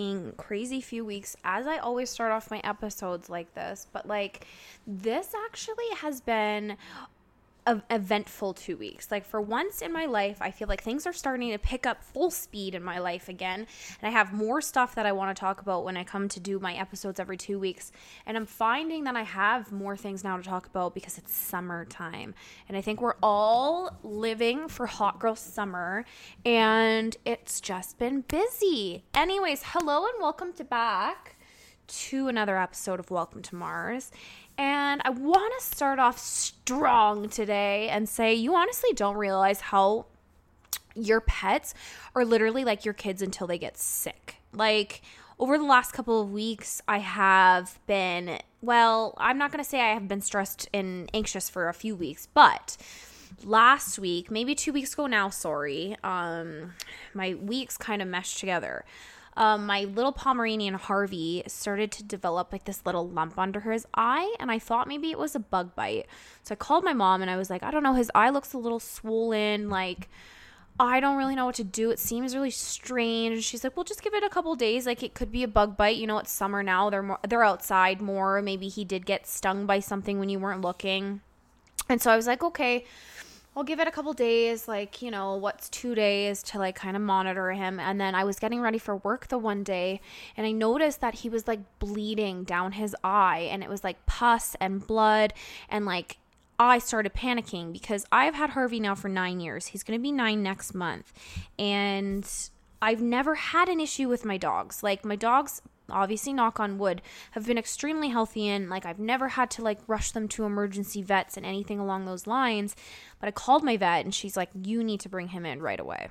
fucking crazy few weeks as I always start off my episodes like this, but like this actually has been eventful two weeks. Like for once in my life, I feel like things are starting to pick up full speed in my life again. And I have more stuff that I want to talk about when I come to do my episodes every two weeks. And I'm finding that I have more things now to talk about because it's summertime. And I think we're all living for hot girl summer. And it's just been busy. Anyways, hello and welcome to back to another episode of Welcome to Marz. And I want to start off strong today and say you honestly don't realize how your pets are literally like your kids until they get sick. Like, over the last couple of weeks, I have been, well, I'm not going to say I have been stressed and anxious for a few weeks, but last week, maybe two weeks ago now, sorry, um, my weeks kind of meshed together um, my little Pomeranian Harvey started to develop like this little lump under his eye, and I thought maybe it was a bug bite. So I called my mom and I was like, I don't know, his eye looks a little swollen, like. I don't really know what to do. It seems really strange. She's like, "Well, just give it a couple days. Like it could be a bug bite. You know, it's summer now. They're more they're outside more. Maybe he did get stung by something when you weren't looking." And so I was like, "Okay." I'll give it a couple days, like, you know, what's two days to like kind of monitor him. And then I was getting ready for work the one day and I noticed that he was like bleeding down his eye and it was like pus and blood. And like, I started panicking because I've had Harvey now for nine years. He's going to be nine next month. And I've never had an issue with my dogs. Like, my dogs obviously knock on wood have been extremely healthy and like I've never had to like rush them to emergency vets and anything along those lines but I called my vet and she's like you need to bring him in right away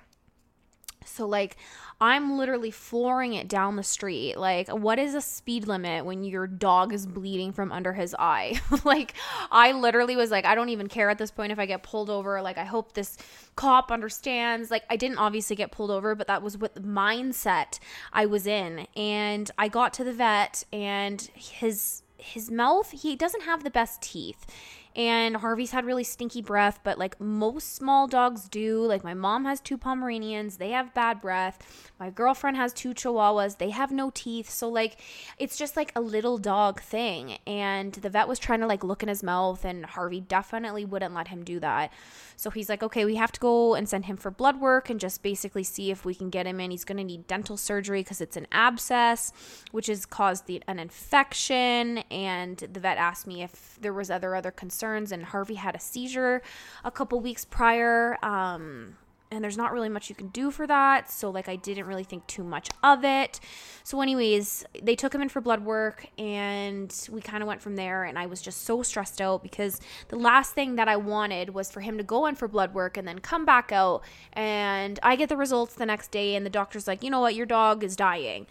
so like I'm literally flooring it down the street. Like what is a speed limit when your dog is bleeding from under his eye? like I literally was like I don't even care at this point if I get pulled over. Like I hope this cop understands. Like I didn't obviously get pulled over, but that was what the mindset I was in. And I got to the vet and his his mouth, he doesn't have the best teeth and Harvey's had really stinky breath, but like most small dogs do. Like my mom has two Pomeranians, they have bad breath. My girlfriend has two Chihuahuas, they have no teeth. So like it's just like a little dog thing. And the vet was trying to like look in his mouth, and Harvey definitely wouldn't let him do that. So he's like, okay, we have to go and send him for blood work and just basically see if we can get him in. He's going to need dental surgery because it's an abscess, which has caused the, an infection. And the vet asked me if there was other other concerns. And Harvey had a seizure a couple weeks prior. Um, and there's not really much you can do for that. So, like, I didn't really think too much of it. So, anyways, they took him in for blood work and we kind of went from there. And I was just so stressed out because the last thing that I wanted was for him to go in for blood work and then come back out. And I get the results the next day, and the doctor's like, you know what, your dog is dying.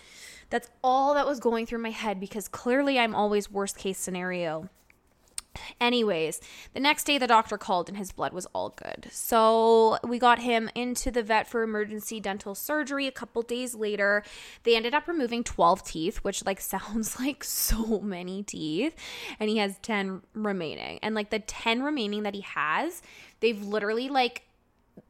That's all that was going through my head because clearly I'm always worst case scenario. Anyways, the next day the doctor called and his blood was all good. So we got him into the vet for emergency dental surgery. A couple days later, they ended up removing 12 teeth, which like sounds like so many teeth. And he has 10 remaining. And like the 10 remaining that he has, they've literally like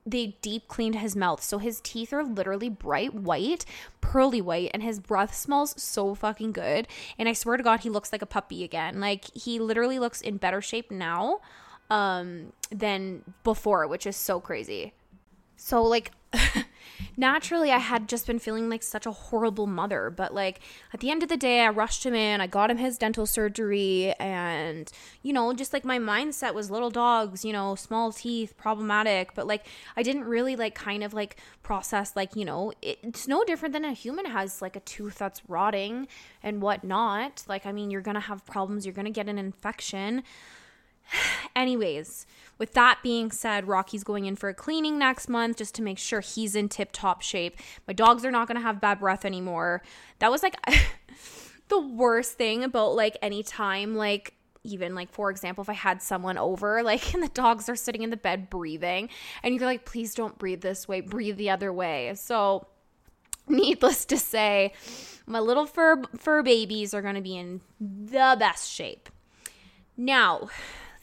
they deep cleaned his mouth. So his teeth are literally bright white, pearly white, and his breath smells so fucking good. And I swear to God, he looks like a puppy again. Like he literally looks in better shape now um than before, which is so crazy. So like naturally I had just been feeling like such a horrible mother, but like at the end of the day I rushed him in, I got him his dental surgery and you know, just like my mindset was little dogs, you know, small teeth, problematic, but like I didn't really like kind of like process like, you know, it, it's no different than a human has like a tooth that's rotting and whatnot. Like I mean, you're to have problems, you're to get an infection. Anyways, with that being said, Rocky's going in for a cleaning next month just to make sure he's in tip top shape. My dogs are not going to have bad breath anymore. That was like the worst thing about like any time, like, even like for example if i had someone over like and the dogs are sitting in the bed breathing and you're like please don't breathe this way breathe the other way so needless to say my little fur fur babies are going to be in the best shape now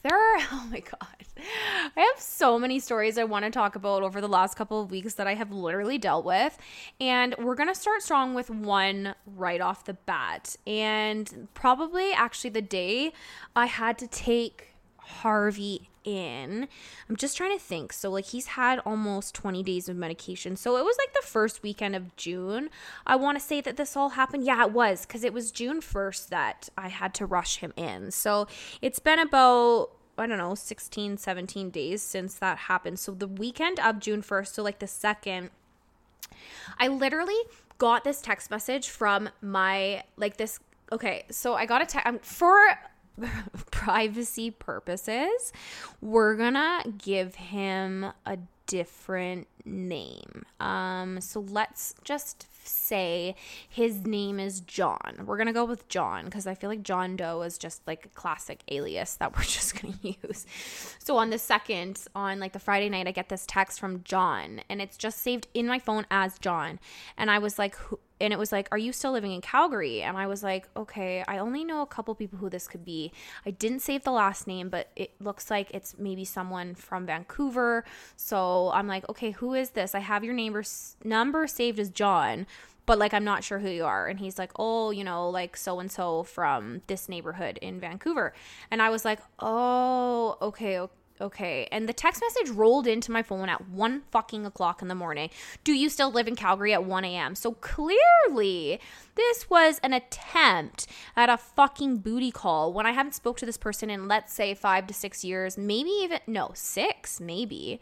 there are, oh my God. I have so many stories I want to talk about over the last couple of weeks that I have literally dealt with. And we're going to start strong with one right off the bat. And probably actually the day I had to take Harvey in. I'm just trying to think. So, like, he's had almost 20 days of medication. So, it was like the first weekend of June. I want to say that this all happened. Yeah, it was because it was June 1st that I had to rush him in. So, it's been about I don't know, 16, 17 days since that happened. So the weekend of June 1st, so like the second, I literally got this text message from my, like this, okay, so I got a text, for privacy purposes, we're gonna give him a different name. Um, so let's just say his name is John. We're gonna go with John because I feel like John Doe is just like a classic alias that we're just gonna use. So on the second, on like the Friday night, I get this text from John, and it's just saved in my phone as John, and I was like, and it was like, Are you still living in Calgary? And I was like, Okay, I only know a couple people who this could be. I didn't save the last name, but it looks like it's maybe someone from Vancouver. So I'm like, Okay, who is this? I have your neighbor number saved as John, but like I'm not sure who you are. And he's like, Oh, you know, like so and so from this neighborhood in Vancouver. And I was like, Oh, okay, okay okay. And the text message rolled into my phone at one fucking o'clock in the morning. Do you still live in Calgary at 1 a.m.? So clearly, this was an attempt at a fucking booty call when I haven't spoke to this person in let's say five to six years, maybe even no six, maybe.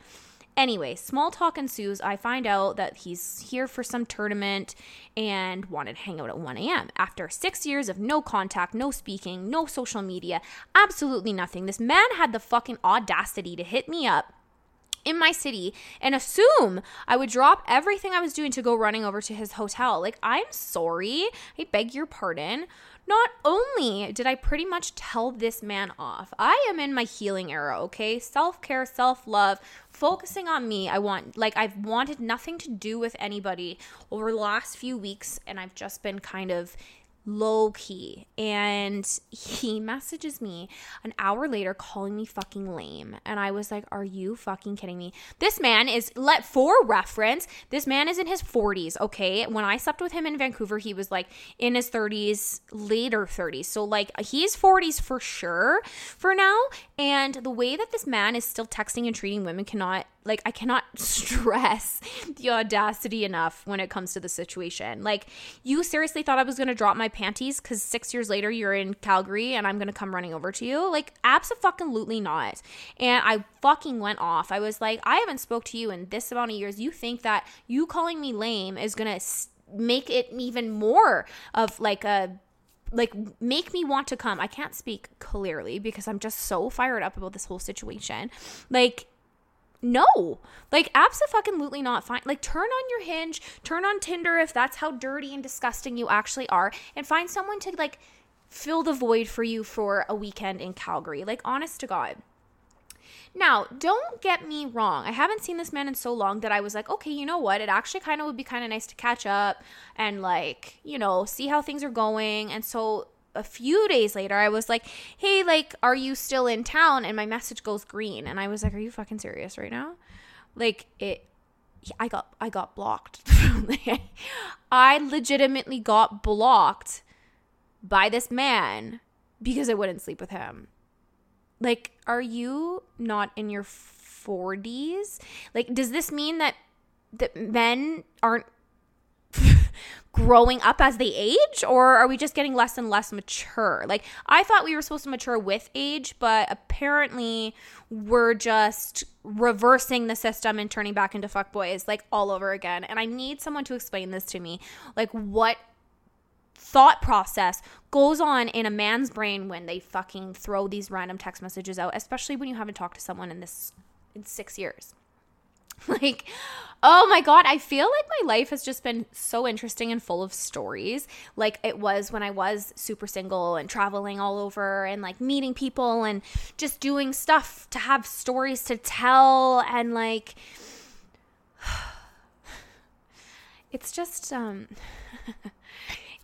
Anyway, small talk ensues. I find out that he's here for some tournament and wanted to hang out at 1 a.m. After six years of no contact, no speaking, no social media, absolutely nothing, this man had the fucking audacity to hit me up in my city and assume I would drop everything I was doing to go running over to his hotel. Like, I'm sorry. I beg your pardon. Not only did I pretty much tell this man off, I am in my healing era, okay? Self care, self love, focusing on me. I want, like, I've wanted nothing to do with anybody over the last few weeks, and I've just been kind of low key. And he messages me an hour later calling me fucking lame. And I was like, Are you fucking kidding me? This man is, let for reference, this man is in his 40s, okay? When I slept with him in Vancouver, he was like in his 30s, later 30s. So, like, he's 40s for sure for now. And the way that this man is still texting and treating women cannot like I cannot stress the audacity enough when it comes to the situation. Like you seriously thought I was going to drop my panties cuz 6 years later you're in Calgary and I'm going to come running over to you? Like absolutely not. And I fucking went off. I was like, I haven't spoke to you in this amount of years. You think that you calling me lame is going to make it even more of like a like make me want to come. I can't speak clearly because I'm just so fired up about this whole situation. Like no like absolutely not fine like turn on your hinge turn on tinder if that's how dirty and disgusting you actually are and find someone to like fill the void for you for a weekend in calgary like honest to god now, don't get me wrong. I haven't seen this man in so long that I was like, okay, you know what? It actually kind of would be kind of nice to catch up and, like, you know, see how things are going. And so a few days later, I was like, hey, like, are you still in town? And my message goes green. And I was like, are you fucking serious right now? Like, it, I got, I got blocked. I legitimately got blocked by this man because I wouldn't sleep with him. Like, are you not in your 40s? Like, does this mean that that men aren't growing up as they age or are we just getting less and less mature? Like I thought we were supposed to mature with age, but apparently we're just reversing the system and turning back into fuckboys like all over again. And I need someone to explain this to me. Like what thought process goes on in a man's brain when they fucking throw these random text messages out, especially when you haven't talked to someone in this in 6 years. Like, oh my God, I feel like my life has just been so interesting and full of stories. Like it was when I was super single and traveling all over and like meeting people and just doing stuff to have stories to tell. And like, it's just, um,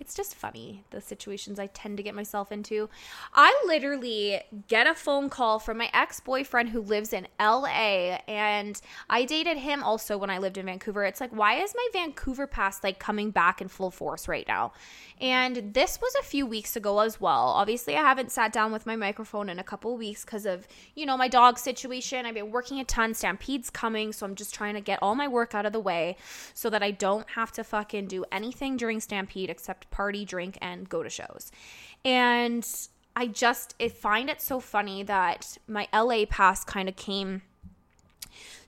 it's just funny the situations I tend to get myself into. I literally get a phone call from my ex boyfriend who lives in LA, and I dated him also when I lived in Vancouver. It's like, why is my Vancouver past like coming back in full force right now? And this was a few weeks ago as well. Obviously, I haven't sat down with my microphone in a couple weeks because of, you know, my dog situation. I've been working a ton. Stampede's coming, so I'm just trying to get all my work out of the way so that I don't have to fucking do anything during Stampede except party, drink, and go to shows. And I just I find it so funny that my LA pass kind of came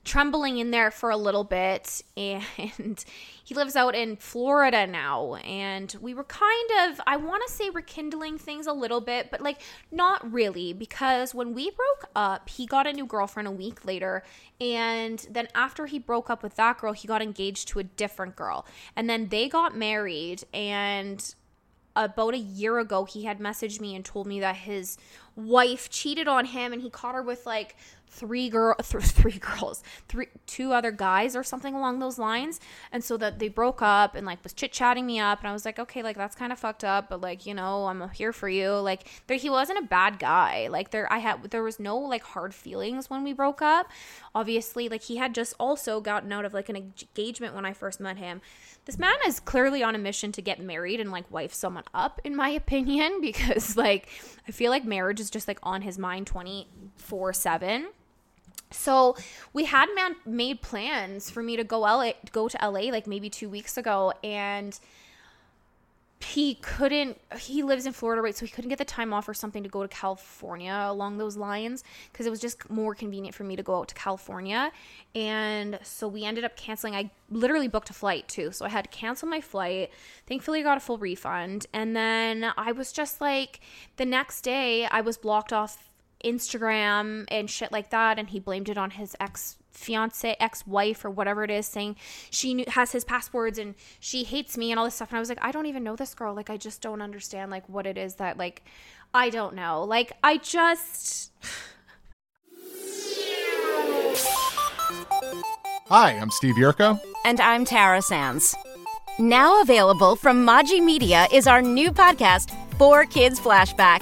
trembling in there for a little bit and he lives out in Florida now and we were kind of I want to say rekindling things a little bit but like not really because when we broke up he got a new girlfriend a week later and then after he broke up with that girl he got engaged to a different girl. And then they got married and about a year ago he had messaged me and told me that his wife cheated on him and he caught her with like three girl th- three girls three two other guys or something along those lines. And so that they broke up and like was chit-chatting me up. And i was like okay like that's kind of fucked up but like you know i'm here for you. Like there he wasn't a bad guy. Like there i had there was no like hard feelings when we broke up. Obviously like he had just also gotten out of like an engagement when i first met him. This man is clearly on a mission to get married and like wife someone up in my opinion because like i feel like marriage is just like on his mind 24 7 so we had man- made plans for me to go LA, go to LA like maybe two weeks ago, and he couldn't. He lives in Florida, right? So he couldn't get the time off or something to go to California along those lines because it was just more convenient for me to go out to California. And so we ended up canceling. I literally booked a flight too, so I had to cancel my flight. Thankfully, I got a full refund, and then I was just like, the next day I was blocked off Instagram and shit like that, and he blamed it on his ex fiance, ex wife, or whatever it is, saying she knew, has his passwords and she hates me and all this stuff. And I was like, I don't even know this girl. Like, I just don't understand like what it is that like I don't know. Like, I just. Hi, I'm Steve Yerko. And I'm Tara Sands. Now available from Maji Media is our new podcast, Four Kids Flashback.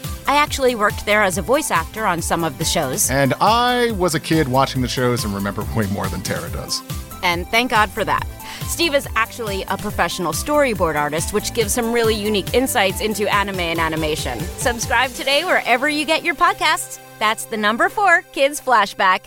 I actually worked there as a voice actor on some of the shows. And I was a kid watching the shows and remember way more than Tara does. And thank God for that. Steve is actually a professional storyboard artist, which gives some really unique insights into anime and animation. Subscribe today wherever you get your podcasts. That's the number four Kids Flashback.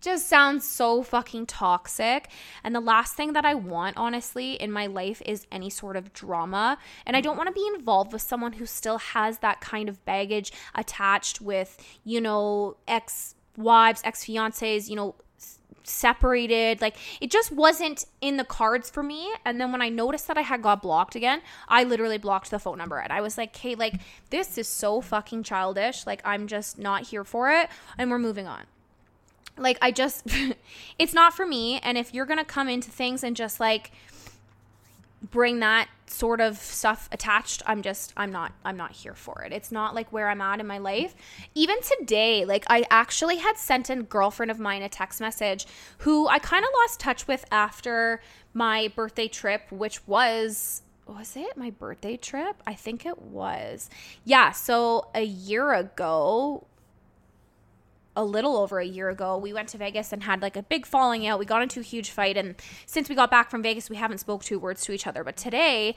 Just sounds so fucking toxic. And the last thing that I want, honestly, in my life is any sort of drama. And I don't want to be involved with someone who still has that kind of baggage attached with, you know, ex wives, ex fiancés, you know, separated. Like it just wasn't in the cards for me. And then when i noticed that i had got blocked again i literally blocked the phone number and i was like hey like this is so fucking childish. Like i'm just not here for it. And we're moving on like I just it's not for me and if you're going to come into things and just like bring that sort of stuff attached i'm just i'm not i'm not here for it. It's not like where i'm at in my life. Even today like i actually had sent a girlfriend of mine a text message who i kind of lost touch with after my birthday trip which was was it my birthday trip? I think it was. Yeah so a year ago a little over a year ago. We went to Vegas and had like a big falling out. We got into a huge fight and since we got back from Vegas, we haven't spoke two words to each other. But today,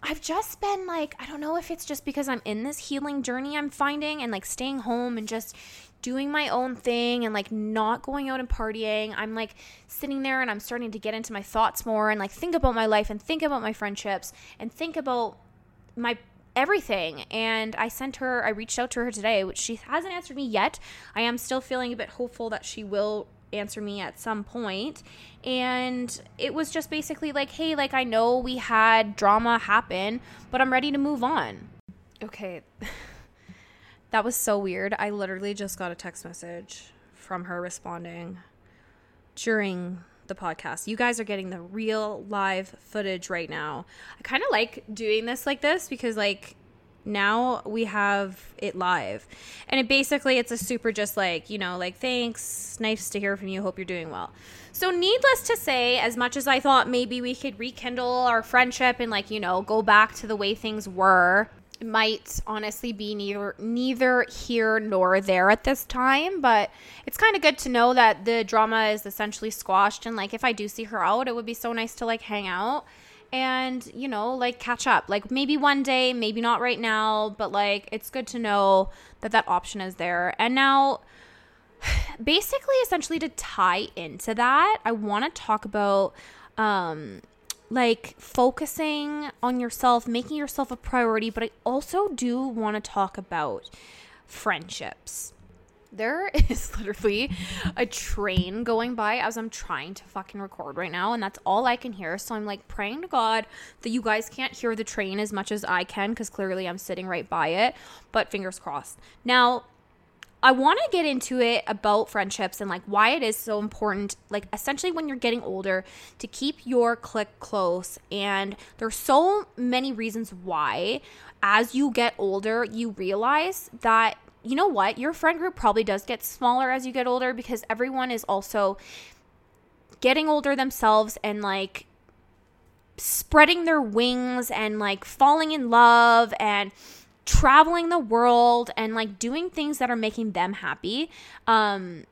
I've just been like, I don't know if it's just because I'm in this healing journey I'm finding and like staying home and just doing my own thing and like not going out and partying. I'm like sitting there and I'm starting to get into my thoughts more and like think about my life and think about my friendships and think about my everything. And I sent her, I reached out to her today, which she hasn't answered me yet. I am still feeling a bit hopeful that she will answer me at some point. and it was just basically like hey like i know we had drama happen but i'm ready to move on Okay. that was so weird. I literally just got a text message from her responding during the podcast. You guys are getting the real live footage right now. I kind of like doing this like this because like now we have it live. And it basically it's a super just like, you know, like thanks, nice to hear from you. Hope you're doing well. So needless to say, as much as I thought maybe we could rekindle our friendship and like, you know, go back to the way things were, might honestly be neither neither here nor there at this time but it's kind of good to know that the drama is essentially squashed and like if i do see her out it would be so nice to like hang out and you know like catch up. Like maybe one day maybe not right now but like it's good to know that that option is there. And now basically essentially to tie into that i want to talk about um like focusing on yourself, making yourself a priority, but I also do want to talk about friendships. There is literally a train going by as I'm trying to fucking record right now, and that's all I can hear. So I'm like praying to God that you guys can't hear the train as much as I can because clearly I'm sitting right by it, but fingers crossed. Now, I want to get into it about friendships and like why it is so important, like essentially when you're getting older, to keep your clique close. And there's so many reasons why, as you get older, you realize that, you know what, your friend group probably does get smaller as you get older because everyone is also getting older themselves and like spreading their wings and like falling in love and traveling the world and like doing things that are making them happy. Um,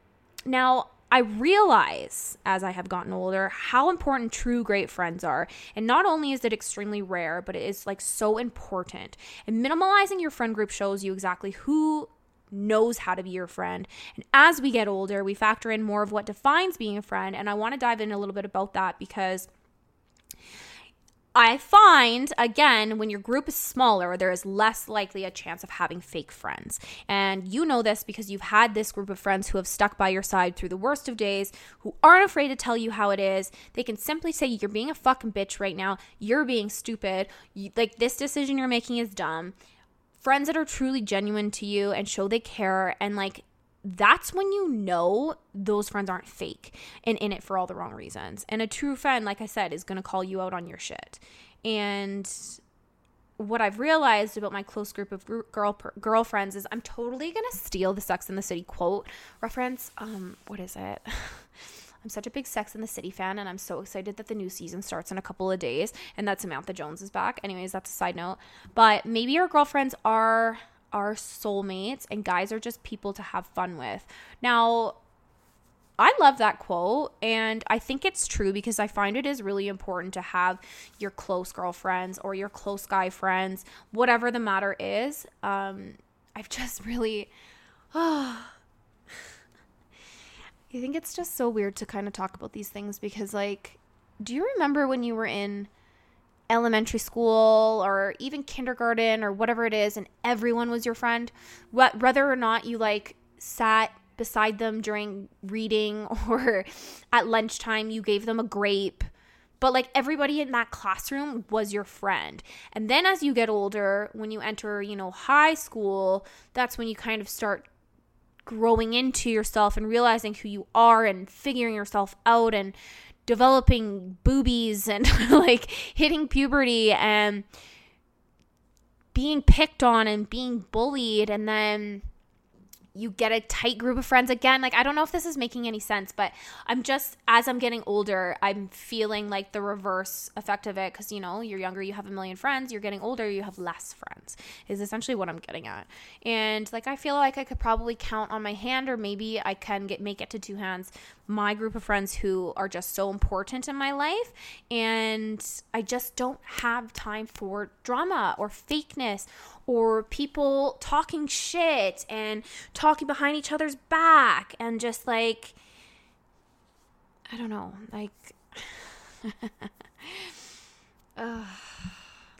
now, I realize as I have gotten older how important true great friends are. And not only is it extremely rare, but it is like so important. And minimalizing your friend group shows you exactly who knows how to be your friend. And as we get older, we factor in more of what defines being a friend. And I want to dive in a little bit about that because I find again when your group is smaller, there is less likely a chance of having fake friends. And you know this because you've had this group of friends who have stuck by your side through the worst of days, who aren't afraid to tell you how it is. They can simply say, You're being a fucking bitch right now. You're being stupid. You, like, this decision you're making is dumb. Friends that are truly genuine to you and show they care and like that's when you know those friends aren't fake and in it for all the wrong reasons. And a true friend, like I said, is going to call you out on your shit. And what I've realized about my close group of girl girlfriends is I'm totally going to steal the Sex in the City quote reference. Um what is it? I'm such a big Sex in the City fan, and I'm so excited that the new season starts in a couple of days and that Samantha Jones is back. Anyways, that's a side note. But maybe your girlfriends are are soulmates and guys are just people to have fun with. Now, I love that quote and I think it's true because I find it is really important to have your close girlfriends or your close guy friends, whatever the matter is. Um, I've just really, oh, I think it's just so weird to kind of talk about these things because, like, do you remember when you were in elementary school or even kindergarten or whatever it is and everyone was your friend what whether or not you like sat beside them during reading or at lunchtime you gave them a grape. But like everybody in that classroom was your friend. And then as you get older when you enter you know high school that's when you kind of start growing into yourself and realizing who you are and figuring yourself out and developing boobies and like hitting puberty and being picked on and being bullied and then you get a tight group of friends again. Like, I don't know if this is making any sense, but I'm just, as I'm getting older, I'm feeling like the reverse effect of it. Cause, you know, you're younger, you have a million friends. You're getting older, you have less friends, is essentially what I'm getting at. And like, I feel like I could probably count on my hand, or maybe I can get make it to two hands, my group of friends who are just so important in my life. And I just don't have time for drama or fakeness or people talking shit and talking behind each other's back and just like I don't know, like uh,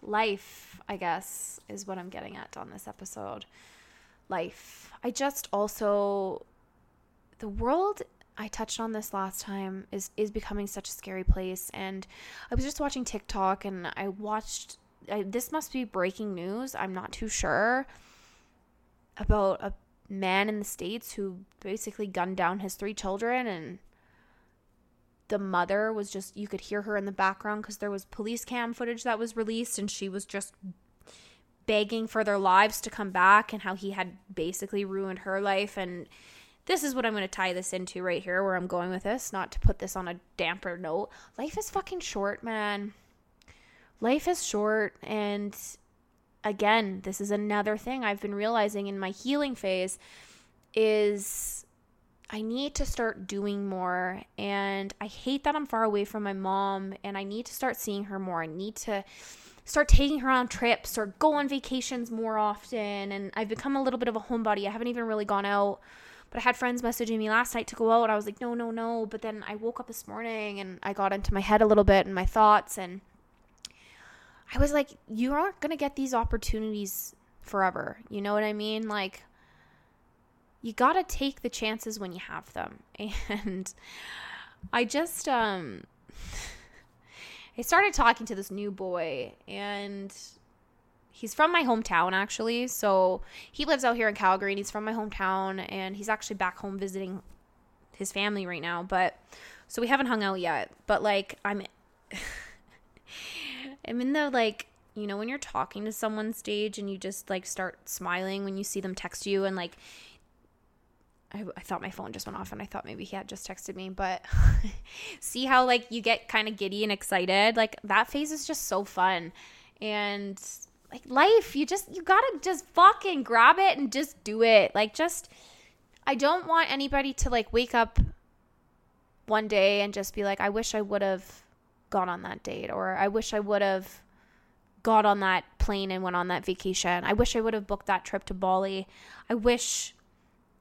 life, I guess, is what I'm getting at on this episode. Life. I just also the world I touched on this last time is is becoming such a scary place and I was just watching TikTok and I watched I, this must be breaking news. I'm not too sure about a man in the states who basically gunned down his three children and the mother was just you could hear her in the background because there was police cam footage that was released and she was just begging for their lives to come back and how he had basically ruined her life and this is what I'm going to tie this into right here where I'm going with this, not to put this on a damper note. Life is fucking short, man. Life is short and again, this is another thing I've been realizing in my healing phase is I need to start doing more and I hate that I'm far away from my mom and I need to start seeing her more. I need to start taking her on trips or go on vacations more often and I've become a little bit of a homebody. I haven't even really gone out but I had friends messaging me last night to go out. I was like, no, no, no. But then I woke up this morning and I got into my head a little bit and my thoughts. And I was like, you aren't going to get these opportunities forever. You know what I mean? Like, you got to take the chances when you have them. And I just, um, I started talking to this new boy and he's from my hometown actually. So he lives out here in Calgary and he's from my hometown and he's actually back home visiting his family right now. But so we haven't hung out yet. But like I'm I'm in the like you know when you're talking to someone stage and you just like start smiling when you see them text you and like I, I thought my phone just went off and I thought maybe he had just texted me, but see how like you get kind of giddy and excited? Like that phase is just so fun. And like life you just you gotta just fucking grab it and just do it like just i don't want anybody to like wake up one day and just be like i wish i would have gone on that date or i wish i would have got on that plane and went on that vacation i wish i would have booked that trip to bali i wish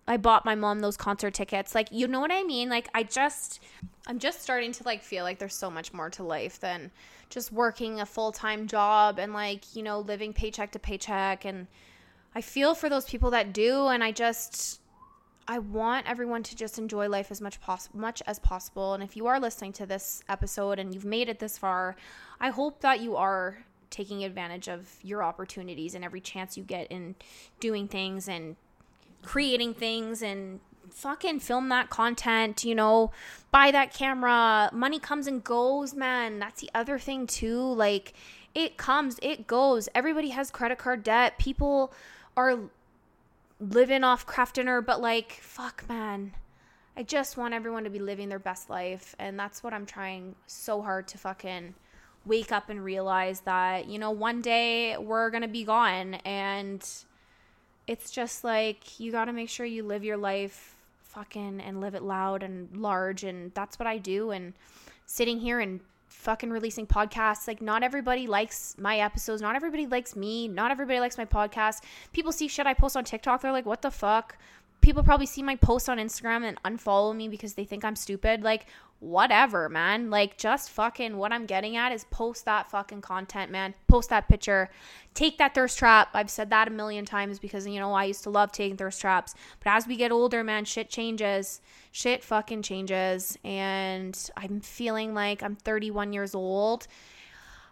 I bought my mom those concert tickets. Like, you know what I mean? Like, I just, I'm just starting to like feel like there's so much more to life than just working a full time job and like, you know, living paycheck to paycheck. And I feel for those people that do. And I just, I want everyone to just enjoy life as much much as possible. And if you are listening to this episode and you've made it this far, I hope that you are taking advantage of your opportunities and every chance you get in doing things and creating things and fucking film that content, you know, buy that camera. Money comes and goes, man. That's the other thing too. Like it comes, it goes. Everybody has credit card debt. People are living off Kraft Dinner, but like fuck, man. I just want everyone to be living their best life and that's what I'm trying so hard to fucking wake up and realize that, you know, one day we're going to be gone and it's just like you got to make sure you live your life fucking and live it loud and large and that's what I do and sitting here and fucking releasing podcasts. Like not everybody likes my episodes. Not everybody likes me. Not everybody likes my podcast. People see shit I post on TikTok. They're like what the fuck people probably see my post on Instagram and unfollow me because they think I'm stupid like whatever, man. Like, just fucking what I'm getting at is post that fucking content, man. Post that picture. Take that thirst trap. I've said that a million times because, you know, I used to love taking thirst traps. But as we get older, man, shit changes. Shit fucking changes. And I'm feeling like I'm 31 years old.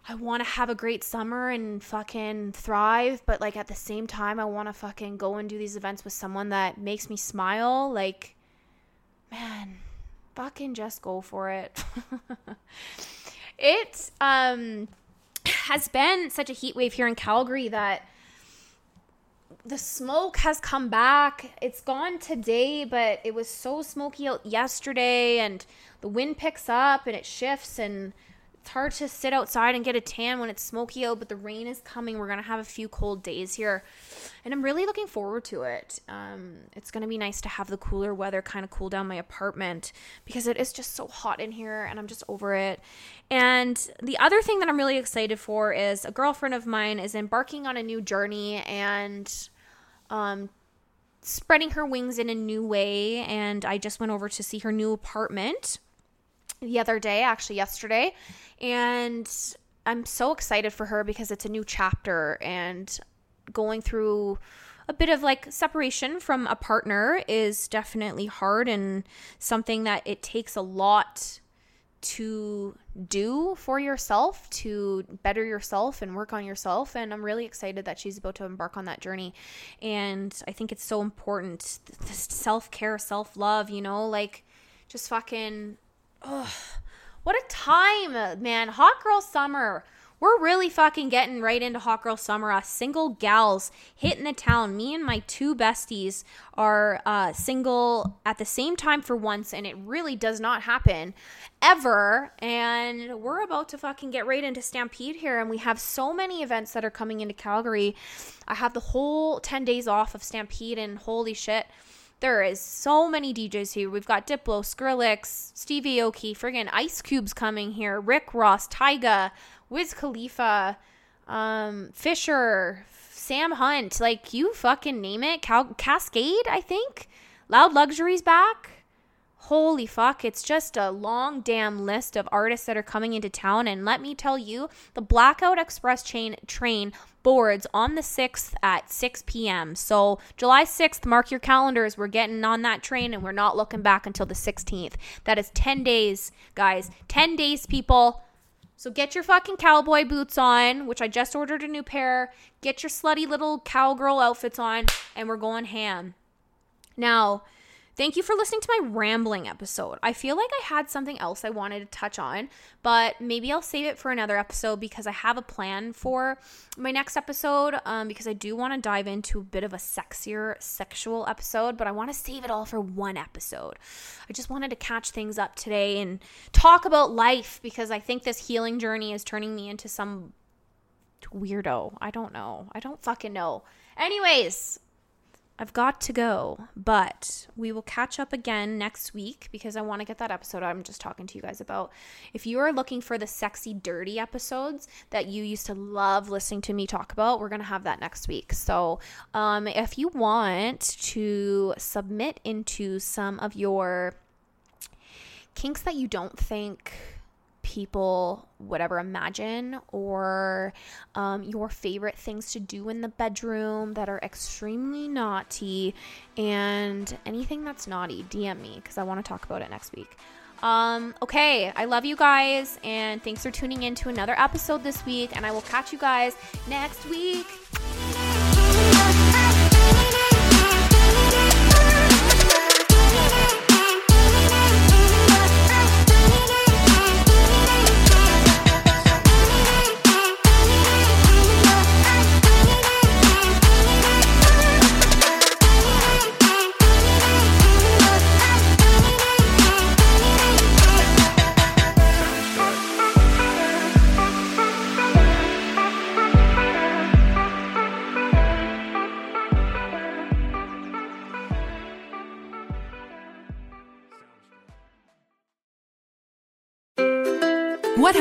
I want to have a great summer and fucking thrive, but like at the same time, I want to fucking go and do these events with someone that makes me smile. Like, man, fucking just go for it. it um has been such a heat wave here in Calgary that the smoke has come back. It's gone today, but it was so smoky out yesterday and the wind picks up and it shifts and it's hard to sit outside and get a tan when it's smoky out, but the rain is coming. We're to have a few cold days here. And I'm really looking forward to it. Um, it's to be nice to have the cooler weather kind of cool down my apartment because it is just so hot in here and I'm just over it. And the other thing that I'm really excited for is a girlfriend of mine is embarking on a new journey and um, spreading her wings in a new way. And I just went over to see her new apartment the other day, actually yesterday, and I'm so excited for her because it's a new chapter and going through a bit of like separation from a partner is definitely hard and something that it takes a lot to do for yourself to better yourself and work on yourself and i'm really excited that she's about to embark on that journey. And i think it's so important this self-care self-love you know like just fucking oh what a time man hot girl summer we're really fucking getting right into Hot Girl Summer. Us single gals hitting the town. Me and my two besties are uh, single at the same time for once, and it really does not happen ever. And we're about to fucking get right into Stampede here, and we have so many events that are coming into Calgary. I have the whole 10 days off of Stampede, and holy shit. There is so many DJs here. We've got Diplo, Skrillex, Stevie Aoki, friggin' Ice Cube's coming here, Rick Ross, Tyga, Wiz Khalifa, um, Fisher, Sam Hunt, like you fucking name it. Cal- Kaskade, I think. Loud Luxury's back. Holy fuck, it's just a long damn list of artists that are coming into town. And let me tell you, the Blackout Express chain train boards on the 6th at 6 p.m. So, July 6th, mark your calendars. We're getting on that train and we're not looking back until the 16th. That is 10 days, guys. 10 days, people. So get your fucking cowboy boots on, which I just ordered a new pair. Get your slutty little cowgirl outfits on, and we're going ham. Now, Thank you for listening to my rambling episode. I feel like I had something else I wanted to touch on, but maybe I'll save it for another episode because I have a plan for my next episode. Um, because I do want to dive into a bit of a sexier sexual episode, but I want to save it all for one episode. I just wanted to catch things up today and talk about life because I think this healing journey is turning me into some weirdo. I don't know. I don't fucking know. Anyways, I've got to go, but we will catch up again next week because I want to get that episode I'm just talking to you guys about. If you are looking for the sexy, dirty episodes that you used to love listening to me talk about, we're going to have that next week. So, um, if you want to submit into some of your kinks that you don't think people would ever imagine or um, your favorite things to do in the bedroom that are extremely naughty and anything that's naughty dm me because i want to talk about it next week. Um, okay i love you guys and thanks for tuning in to another episode this week and i will catch you guys next week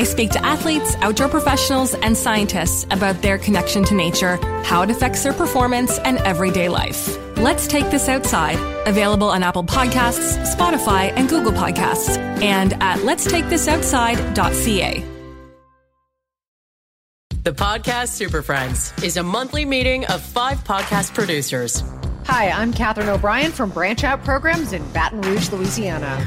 I speak to athletes, outdoor professionals, and scientists about their connection to nature, how it affects their performance, and everyday life. Let's Take This Outside, available on Apple Podcasts, Spotify, and Google Podcasts, and at letstakethisoutside.ca. The Podcast Super Friends is a monthly meeting of five podcast producers. Hi, I'm Katherine O'Brien from Branch Out Programs in Baton Rouge, Louisiana.